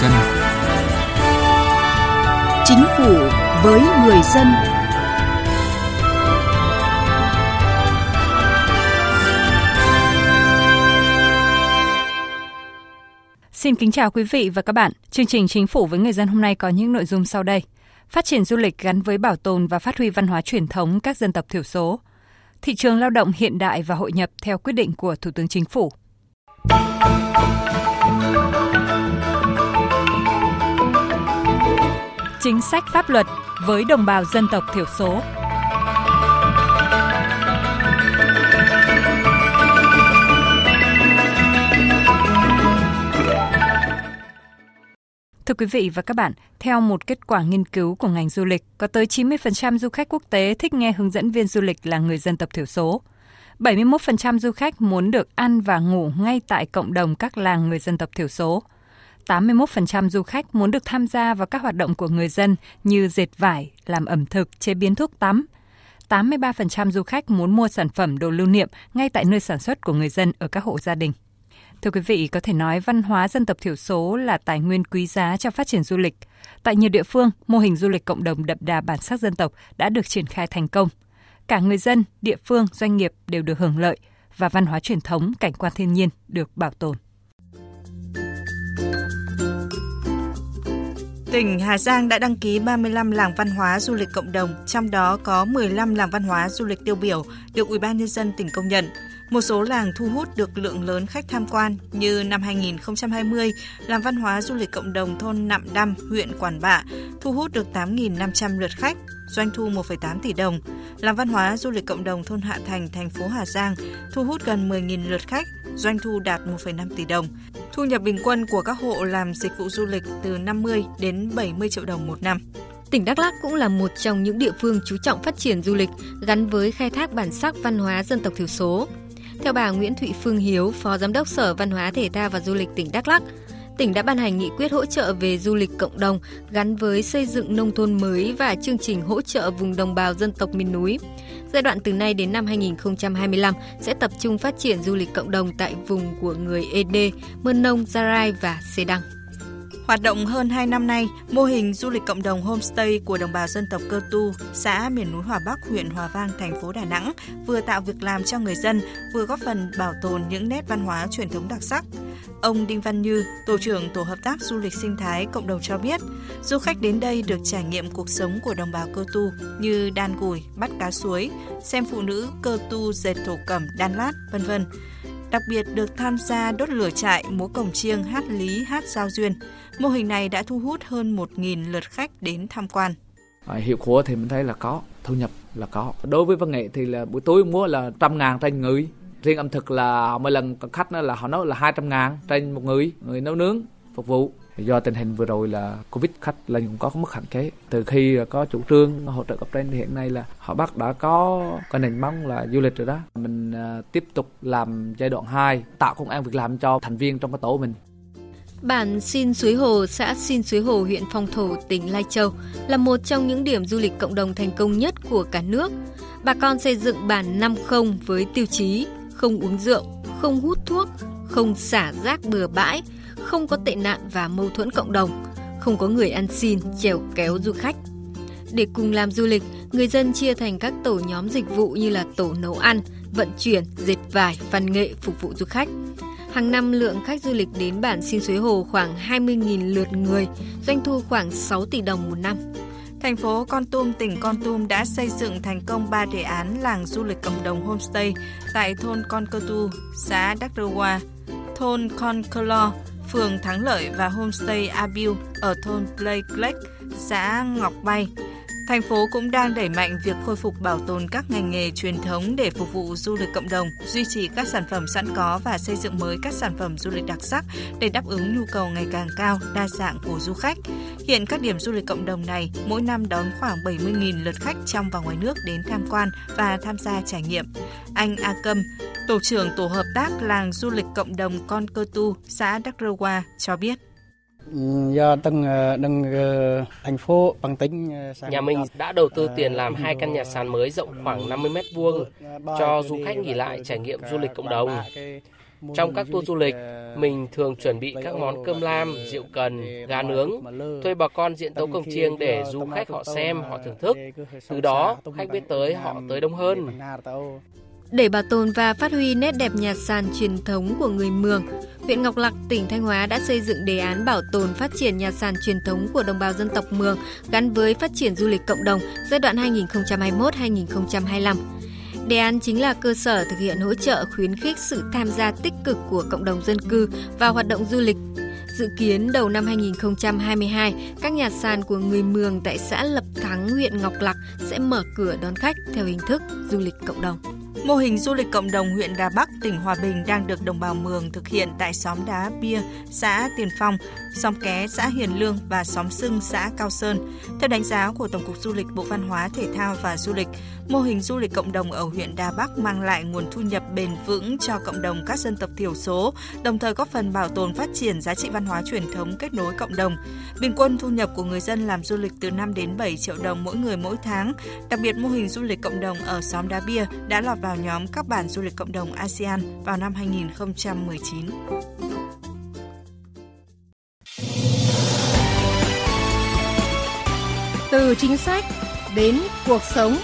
dân. Chính phủ với người dân. Xin kính chào quý vị và các bạn. Chương trình Chính phủ với người dân hôm nay có những nội dung sau đây. Phát triển du lịch gắn với bảo tồn và phát huy văn hóa truyền thống các dân tộc thiểu số. Thị trường lao động hiện đại và hội nhập theo quyết định của Thủ tướng Chính phủ. Chính sách pháp luật với đồng bào dân tộc thiểu số. Thưa quý vị và các bạn, theo một kết quả nghiên cứu của ngành du lịch, có tới 90% du khách quốc tế thích nghe hướng dẫn viên du lịch là người dân tộc thiểu số. 71% du khách muốn được ăn và ngủ ngay tại cộng đồng các làng người dân tộc thiểu số. 81% du khách muốn được tham gia vào các hoạt động của người dân như dệt vải, làm ẩm thực, chế biến thuốc tắm. 83% du khách muốn mua sản phẩm đồ lưu niệm ngay tại nơi sản xuất của người dân ở các hộ gia đình. Thưa quý vị, có thể nói văn hóa dân tộc thiểu số là tài nguyên quý giá cho phát triển du lịch. Tại nhiều địa phương, mô hình du lịch cộng đồng đậm đà bản sắc dân tộc đã được triển khai thành công. Cả người dân, địa phương, doanh nghiệp đều được hưởng lợi và văn hóa truyền thống, cảnh quan thiên nhiên được bảo tồn. Tỉnh Hà Giang đã đăng ký 35 làng văn hóa du lịch cộng đồng, trong đó có 15 làng văn hóa du lịch tiêu biểu được Ủy ban nhân dân tỉnh công nhận. Một số làng thu hút được lượng lớn khách tham quan như năm 2020, làng văn hóa du lịch cộng đồng thôn Nạm Đăm, huyện Quản Bạ thu hút được 8.500 lượt khách, doanh thu 1,8 tỷ đồng. Làng văn hóa du lịch cộng đồng thôn Hạ Thành, thành phố Hà Giang thu hút gần 10.000 lượt khách, doanh thu đạt 1,5 tỷ đồng. Thu nhập bình quân của các hộ làm dịch vụ du lịch từ 50 đến 70 triệu đồng một năm. Tỉnh Đắk Lắk cũng là một trong những địa phương chú trọng phát triển du lịch gắn với khai thác bản sắc văn hóa dân tộc thiểu số. Theo bà Nguyễn Thụy Phương Hiếu, Phó Giám đốc Sở Văn hóa Thể thao và Du lịch tỉnh Đắk Lắk, tỉnh đã ban hành nghị quyết hỗ trợ về du lịch cộng đồng gắn với xây dựng nông thôn mới và chương trình hỗ trợ vùng đồng bào dân tộc miền núi. Giai đoạn từ nay đến năm 2025 sẽ tập trung phát triển du lịch cộng đồng tại vùng của người Ede, Mơn Nông, Gia Rai và Xê Đăng. Hoạt động hơn 2 năm nay, mô hình du lịch cộng đồng homestay của đồng bào dân tộc Cơ Tu, xã miền núi Hòa Bắc, huyện Hòa Vang, thành phố Đà Nẵng vừa tạo việc làm cho người dân, vừa góp phần bảo tồn những nét văn hóa truyền thống đặc sắc. Ông Đinh Văn Như, tổ trưởng tổ hợp tác du lịch sinh thái cộng đồng cho biết, du khách đến đây được trải nghiệm cuộc sống của đồng bào Cơ Tu như đan gùi, bắt cá suối, xem phụ nữ Cơ Tu dệt thổ cẩm, đan lát, vân vân đặc biệt được tham gia đốt lửa trại, múa cổng chiêng, hát lý, hát giao duyên. Mô hình này đã thu hút hơn 1.000 lượt khách đến tham quan. À, hiệu quả thì mình thấy là có, thu nhập là có. Đối với văn nghệ thì là buổi tối múa là trăm ngàn trên người. Riêng ẩm thực là mỗi lần khách là họ nói là 200 ngàn trên một người, người nấu nướng, phục vụ do tình hình vừa rồi là covid khách là cũng có mức hạn chế. Từ khi có chủ trương hỗ trợ cấp trên thì hiện nay là họ bắt đã có cái nền móng là du lịch rồi đó. Mình à, tiếp tục làm giai đoạn 2 tạo công an việc làm cho thành viên trong cái tổ mình. Bản Xin Suối Hồ, xã Xin Suối Hồ, huyện Phong Thổ, tỉnh Lai Châu là một trong những điểm du lịch cộng đồng thành công nhất của cả nước. Bà con xây dựng bản 50 với tiêu chí không uống rượu, không hút thuốc, không xả rác bừa bãi, không có tệ nạn và mâu thuẫn cộng đồng, không có người ăn xin, trèo kéo du khách. Để cùng làm du lịch, người dân chia thành các tổ nhóm dịch vụ như là tổ nấu ăn, vận chuyển, dệt vải, văn nghệ phục vụ du khách. Hàng năm lượng khách du lịch đến bản Xin Suối Hồ khoảng 20.000 lượt người, doanh thu khoảng 6 tỷ đồng một năm. Thành phố Con Tum, tỉnh Con Tum đã xây dựng thành công 3 đề án làng du lịch cộng đồng homestay tại thôn Con Cơ Tu, xã Đắc Rơ Hoa, thôn Con Cơ Lo, phường Thắng Lợi và homestay Abil ở thôn Play Lake, xã Ngọc Bay. Thành phố cũng đang đẩy mạnh việc khôi phục bảo tồn các ngành nghề truyền thống để phục vụ du lịch cộng đồng, duy trì các sản phẩm sẵn có và xây dựng mới các sản phẩm du lịch đặc sắc để đáp ứng nhu cầu ngày càng cao, đa dạng của du khách. Hiện các điểm du lịch cộng đồng này mỗi năm đón khoảng 70.000 lượt khách trong và ngoài nước đến tham quan và tham gia trải nghiệm. Anh A Câm, tổ trưởng tổ hợp tác làng du lịch cộng đồng Con Cơ Tu, xã Đắc Rơ Hoa cho biết do từng từng thành phố bằng tính nhà mình đã đầu tư tiền làm hai căn nhà sàn mới rộng khoảng 50 mét vuông cho du khách nghỉ lại trải nghiệm du lịch cộng đồng Trong các tour du lịch, mình thường chuẩn bị các món cơm lam, rượu cần, gà nướng, thuê bà con diễn tấu cồng chiêng để du khách họ xem, họ thưởng thức. Từ đó, khách biết tới, họ tới đông hơn. Để bảo tồn và phát huy nét đẹp nhà sàn truyền thống của người Mường, huyện Ngọc Lặc, tỉnh Thanh Hóa đã xây dựng đề án bảo tồn phát triển nhà sàn truyền thống của đồng bào dân tộc Mường gắn với phát triển du lịch cộng đồng giai đoạn 2021-2025. Đề án chính là cơ sở thực hiện hỗ trợ khuyến khích sự tham gia tích cực của cộng đồng dân cư vào hoạt động du lịch. Dự kiến đầu năm 2022, các nhà sàn của người Mường tại xã Lập Thắng, huyện Ngọc Lặc sẽ mở cửa đón khách theo hình thức du lịch cộng đồng. Mô hình du lịch cộng đồng huyện Đà Bắc, tỉnh Hòa Bình đang được đồng bào Mường thực hiện tại xóm Đá Bia, xã Tiền Phong, xóm Ké, xã Hiền Lương và xóm Sưng, xã Cao Sơn. Theo đánh giá của Tổng cục Du lịch Bộ Văn hóa, Thể thao và Du lịch, mô hình du lịch cộng đồng ở huyện Đà Bắc mang lại nguồn thu nhập bền vững cho cộng đồng các dân tộc thiểu số, đồng thời góp phần bảo tồn phát triển giá trị văn hóa truyền thống kết nối cộng đồng. Bình quân thu nhập của người dân làm du lịch từ 5 đến 7 triệu đồng mỗi người mỗi tháng. Đặc biệt mô hình du lịch cộng đồng ở xóm Đá Bia đã lọt vào nhóm các bản du lịch cộng đồng ASEAN vào năm 2019. Từ chính sách đến cuộc sống.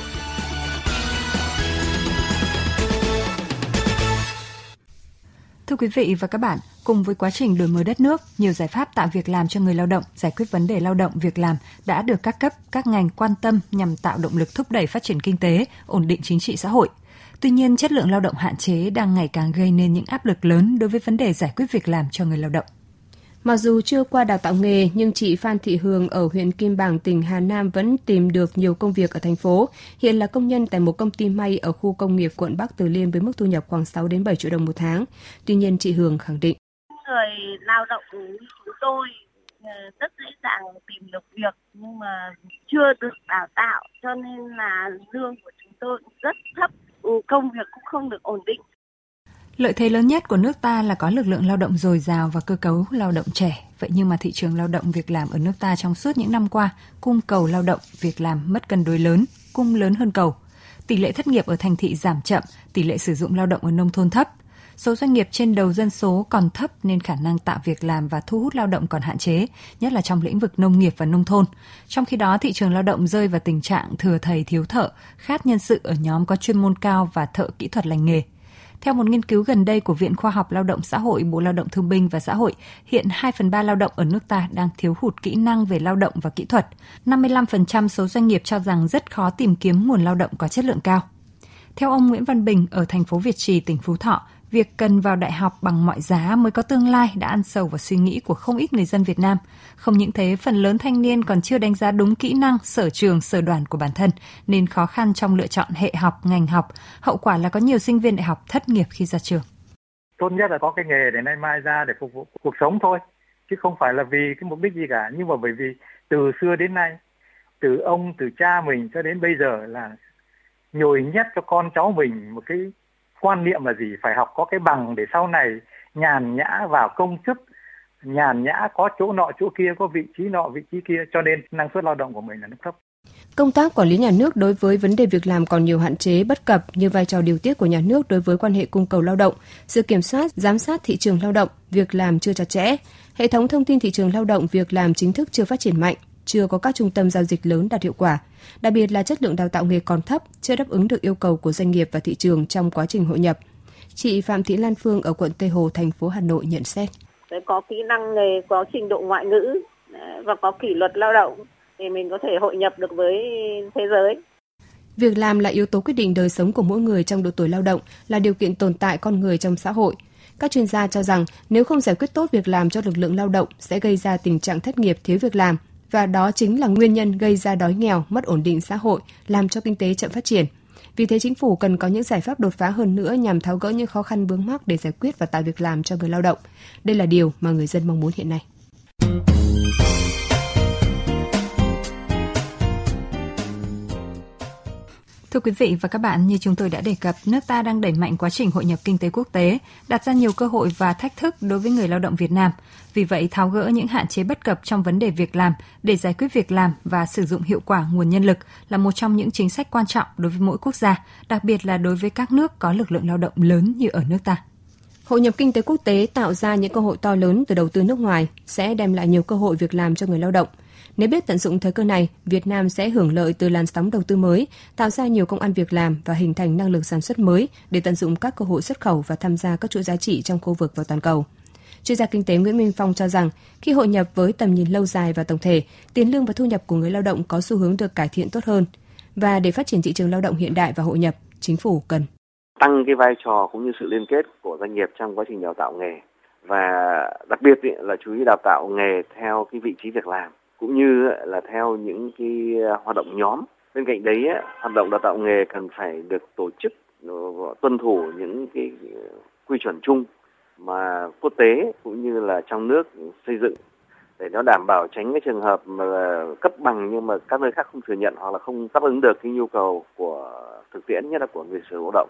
Thưa quý vị và các bạn, cùng với quá trình đổi mới đất nước, nhiều giải pháp tạo việc làm cho người lao động, giải quyết vấn đề lao động việc làm đã được các cấp, các ngành quan tâm nhằm tạo động lực thúc đẩy phát triển kinh tế, ổn định chính trị xã hội. Tuy nhiên, chất lượng lao động hạn chế đang ngày càng gây nên những áp lực lớn đối với vấn đề giải quyết việc làm cho người lao động. Mặc dù chưa qua đào tạo nghề, nhưng chị Phan Thị Hương ở huyện Kim Bảng, tỉnh Hà Nam vẫn tìm được nhiều công việc ở thành phố. Hiện là công nhân tại một công ty may ở khu công nghiệp quận Bắc Từ Liêm với mức thu nhập khoảng 6 đến 7 triệu đồng một tháng. Tuy nhiên, chị Hương khẳng định. Người lao động như chúng tôi ờ, rất dễ dàng tìm được việc nhưng mà chưa được đào tạo cho nên là lương của chúng tôi rất thấp, Ừ, công việc cũng không được ổn định. Lợi thế lớn nhất của nước ta là có lực lượng lao động dồi dào và cơ cấu lao động trẻ. Vậy nhưng mà thị trường lao động việc làm ở nước ta trong suốt những năm qua, cung cầu lao động việc làm mất cân đối lớn, cung lớn hơn cầu. Tỷ lệ thất nghiệp ở thành thị giảm chậm, tỷ lệ sử dụng lao động ở nông thôn thấp. Số doanh nghiệp trên đầu dân số còn thấp nên khả năng tạo việc làm và thu hút lao động còn hạn chế, nhất là trong lĩnh vực nông nghiệp và nông thôn. Trong khi đó, thị trường lao động rơi vào tình trạng thừa thầy thiếu thợ, khát nhân sự ở nhóm có chuyên môn cao và thợ kỹ thuật lành nghề. Theo một nghiên cứu gần đây của Viện Khoa học Lao động Xã hội, Bộ Lao động Thương binh và Xã hội, hiện 2 phần 3 lao động ở nước ta đang thiếu hụt kỹ năng về lao động và kỹ thuật. 55% số doanh nghiệp cho rằng rất khó tìm kiếm nguồn lao động có chất lượng cao. Theo ông Nguyễn Văn Bình ở thành phố Việt Trì, tỉnh Phú Thọ, việc cần vào đại học bằng mọi giá mới có tương lai đã ăn sâu vào suy nghĩ của không ít người dân Việt Nam. Không những thế, phần lớn thanh niên còn chưa đánh giá đúng kỹ năng, sở trường, sở đoàn của bản thân, nên khó khăn trong lựa chọn hệ học, ngành học. Hậu quả là có nhiều sinh viên đại học thất nghiệp khi ra trường. Tốt nhất là có cái nghề để nay mai ra để phục vụ cuộc sống thôi, chứ không phải là vì cái mục đích gì cả. Nhưng mà bởi vì từ xưa đến nay, từ ông, từ cha mình cho đến bây giờ là nhồi nhét cho con cháu mình một cái quan niệm là gì? Phải học có cái bằng để sau này nhàn nhã vào công chức nhàn nhã có chỗ nọ chỗ kia có vị trí nọ vị trí kia cho nên năng suất lao động của mình là nó thấp. Công tác quản lý nhà nước đối với vấn đề việc làm còn nhiều hạn chế bất cập như vai trò điều tiết của nhà nước đối với quan hệ cung cầu lao động, sự kiểm soát, giám sát thị trường lao động, việc làm chưa chặt chẽ, hệ thống thông tin thị trường lao động việc làm chính thức chưa phát triển mạnh, chưa có các trung tâm giao dịch lớn đạt hiệu quả. Đặc biệt là chất lượng đào tạo nghề còn thấp, chưa đáp ứng được yêu cầu của doanh nghiệp và thị trường trong quá trình hội nhập. Chị Phạm Thị Lan Phương ở quận Tây Hồ, thành phố Hà Nội nhận xét. Có kỹ năng nghề, có trình độ ngoại ngữ và có kỷ luật lao động thì mình có thể hội nhập được với thế giới. Việc làm là yếu tố quyết định đời sống của mỗi người trong độ tuổi lao động, là điều kiện tồn tại con người trong xã hội. Các chuyên gia cho rằng nếu không giải quyết tốt việc làm cho lực lượng lao động sẽ gây ra tình trạng thất nghiệp thiếu việc làm, và đó chính là nguyên nhân gây ra đói nghèo, mất ổn định xã hội, làm cho kinh tế chậm phát triển. Vì thế chính phủ cần có những giải pháp đột phá hơn nữa nhằm tháo gỡ những khó khăn vướng mắc để giải quyết và tạo việc làm cho người lao động. Đây là điều mà người dân mong muốn hiện nay. Thưa quý vị và các bạn, như chúng tôi đã đề cập, nước ta đang đẩy mạnh quá trình hội nhập kinh tế quốc tế, đặt ra nhiều cơ hội và thách thức đối với người lao động Việt Nam. Vì vậy, tháo gỡ những hạn chế bất cập trong vấn đề việc làm để giải quyết việc làm và sử dụng hiệu quả nguồn nhân lực là một trong những chính sách quan trọng đối với mỗi quốc gia, đặc biệt là đối với các nước có lực lượng lao động lớn như ở nước ta. Hội nhập kinh tế quốc tế tạo ra những cơ hội to lớn từ đầu tư nước ngoài sẽ đem lại nhiều cơ hội việc làm cho người lao động. Nếu biết tận dụng thời cơ này, Việt Nam sẽ hưởng lợi từ làn sóng đầu tư mới, tạo ra nhiều công ăn việc làm và hình thành năng lực sản xuất mới để tận dụng các cơ hội xuất khẩu và tham gia các chuỗi giá trị trong khu vực và toàn cầu. Chuyên gia kinh tế Nguyễn Minh Phong cho rằng, khi hội nhập với tầm nhìn lâu dài và tổng thể, tiền lương và thu nhập của người lao động có xu hướng được cải thiện tốt hơn. Và để phát triển thị trường lao động hiện đại và hội nhập, chính phủ cần tăng cái vai trò cũng như sự liên kết của doanh nghiệp trong quá trình đào tạo nghề và đặc biệt là chú ý đào tạo nghề theo cái vị trí việc làm cũng như là theo những cái à, hoạt động nhóm bên cạnh đấy hoạt động đào tạo nghề cần phải được tổ chức ờ, tuân thủ những cái ờ, quy chuẩn chung mà quốc tế cũng như là trong nước xây dựng để nó đảm bảo tránh cái trường hợp mà cấp bằng nhưng mà các nơi khác không thừa nhận hoặc là không đáp ứng được cái nhu cầu của thực tiễn nhất là của người sử dụng lao động.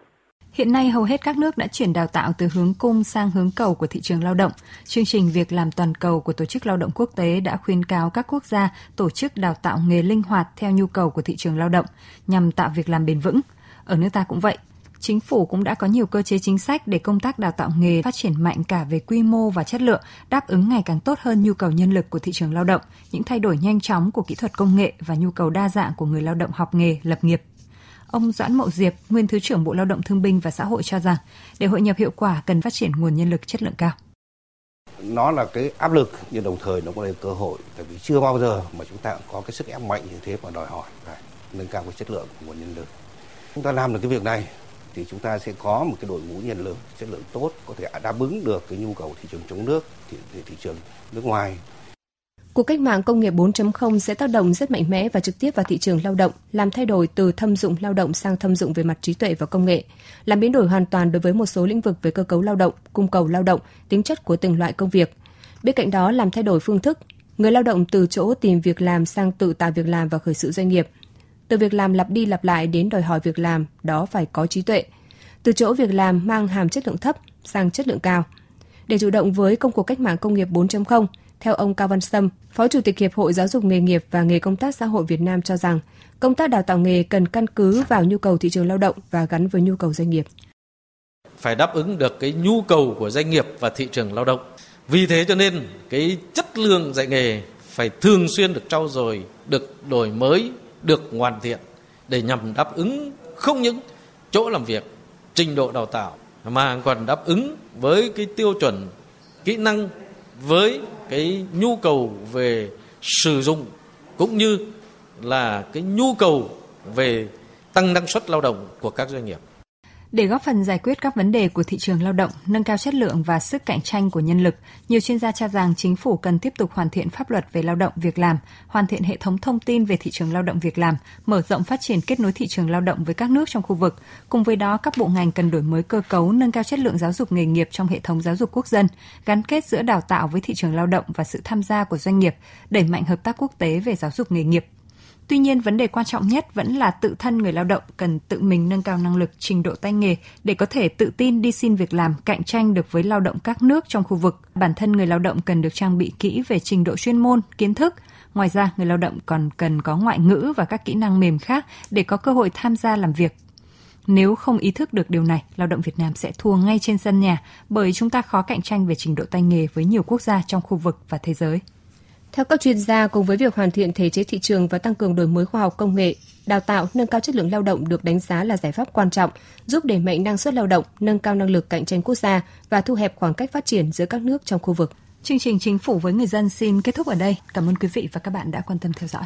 Hiện nay hầu hết các nước đã chuyển đào tạo từ hướng cung sang hướng cầu của thị trường lao động. Chương trình Việc làm toàn cầu của Tổ chức Lao động Quốc tế đã khuyến cáo các quốc gia tổ chức đào tạo nghề linh hoạt theo nhu cầu của thị trường lao động nhằm tạo việc làm bền vững. Ở nước ta cũng vậy. Chính phủ cũng đã có nhiều cơ chế chính sách để công tác đào tạo nghề phát triển mạnh cả về quy mô và chất lượng, đáp ứng ngày càng tốt hơn nhu cầu nhân lực của thị trường lao động, những thay đổi nhanh chóng của kỹ thuật công nghệ và nhu cầu đa dạng của người lao động học nghề, lập nghiệp Ông Doãn Mậu Diệp, nguyên Thứ trưởng Bộ Lao động Thương binh và Xã hội cho rằng, để hội nhập hiệu quả cần phát triển nguồn nhân lực chất lượng cao. Nó là cái áp lực nhưng đồng thời nó cũng là cơ hội tại vì chưa bao giờ mà chúng ta có cái sức ép mạnh như thế mà đòi hỏi phải nâng cao cái chất lượng của nguồn nhân lực. Chúng ta làm được cái việc này thì chúng ta sẽ có một cái đội ngũ nhân lực chất lượng tốt có thể đáp ứng được cái nhu cầu thị trường trong nước thị, thị trường nước ngoài Cuộc cách mạng công nghiệp 4.0 sẽ tác động rất mạnh mẽ và trực tiếp vào thị trường lao động, làm thay đổi từ thâm dụng lao động sang thâm dụng về mặt trí tuệ và công nghệ, làm biến đổi hoàn toàn đối với một số lĩnh vực về cơ cấu lao động, cung cầu lao động, tính chất của từng loại công việc. Bên cạnh đó làm thay đổi phương thức, người lao động từ chỗ tìm việc làm sang tự tạo việc làm và khởi sự doanh nghiệp. Từ việc làm lặp đi lặp lại đến đòi hỏi việc làm, đó phải có trí tuệ. Từ chỗ việc làm mang hàm chất lượng thấp sang chất lượng cao. Để chủ động với công cuộc cách mạng công nghiệp 4.0, theo ông Cao Văn Sâm, Phó Chủ tịch Hiệp hội Giáo dục nghề nghiệp và nghề công tác xã hội Việt Nam cho rằng, công tác đào tạo nghề cần căn cứ vào nhu cầu thị trường lao động và gắn với nhu cầu doanh nghiệp. Phải đáp ứng được cái nhu cầu của doanh nghiệp và thị trường lao động. Vì thế cho nên cái chất lượng dạy nghề phải thường xuyên được trau dồi, được đổi mới, được hoàn thiện để nhằm đáp ứng không những chỗ làm việc, trình độ đào tạo mà còn đáp ứng với cái tiêu chuẩn kỹ năng với cái nhu cầu về sử dụng cũng như là cái nhu cầu về tăng năng suất lao động của các doanh nghiệp. Để góp phần giải quyết các vấn đề của thị trường lao động, nâng cao chất lượng và sức cạnh tranh của nhân lực, nhiều chuyên gia cho rằng chính phủ cần tiếp tục hoàn thiện pháp luật về lao động việc làm, hoàn thiện hệ thống thông tin về thị trường lao động việc làm, mở rộng phát triển kết nối thị trường lao động với các nước trong khu vực. Cùng với đó, các bộ ngành cần đổi mới cơ cấu, nâng cao chất lượng giáo dục nghề nghiệp trong hệ thống giáo dục quốc dân, gắn kết giữa đào tạo với thị trường lao động và sự tham gia của doanh nghiệp, đẩy mạnh hợp tác quốc tế về giáo dục nghề nghiệp Tuy nhiên, vấn đề quan trọng nhất vẫn là tự thân người lao động cần tự mình nâng cao năng lực, trình độ tay nghề để có thể tự tin đi xin việc làm, cạnh tranh được với lao động các nước trong khu vực. Bản thân người lao động cần được trang bị kỹ về trình độ chuyên môn, kiến thức. Ngoài ra, người lao động còn cần có ngoại ngữ và các kỹ năng mềm khác để có cơ hội tham gia làm việc. Nếu không ý thức được điều này, lao động Việt Nam sẽ thua ngay trên sân nhà bởi chúng ta khó cạnh tranh về trình độ tay nghề với nhiều quốc gia trong khu vực và thế giới. Theo các chuyên gia, cùng với việc hoàn thiện thể chế thị trường và tăng cường đổi mới khoa học công nghệ, đào tạo, nâng cao chất lượng lao động được đánh giá là giải pháp quan trọng, giúp đẩy mạnh năng suất lao động, nâng cao năng lực cạnh tranh quốc gia và thu hẹp khoảng cách phát triển giữa các nước trong khu vực. Chương trình Chính phủ với người dân xin kết thúc ở đây. Cảm ơn quý vị và các bạn đã quan tâm theo dõi.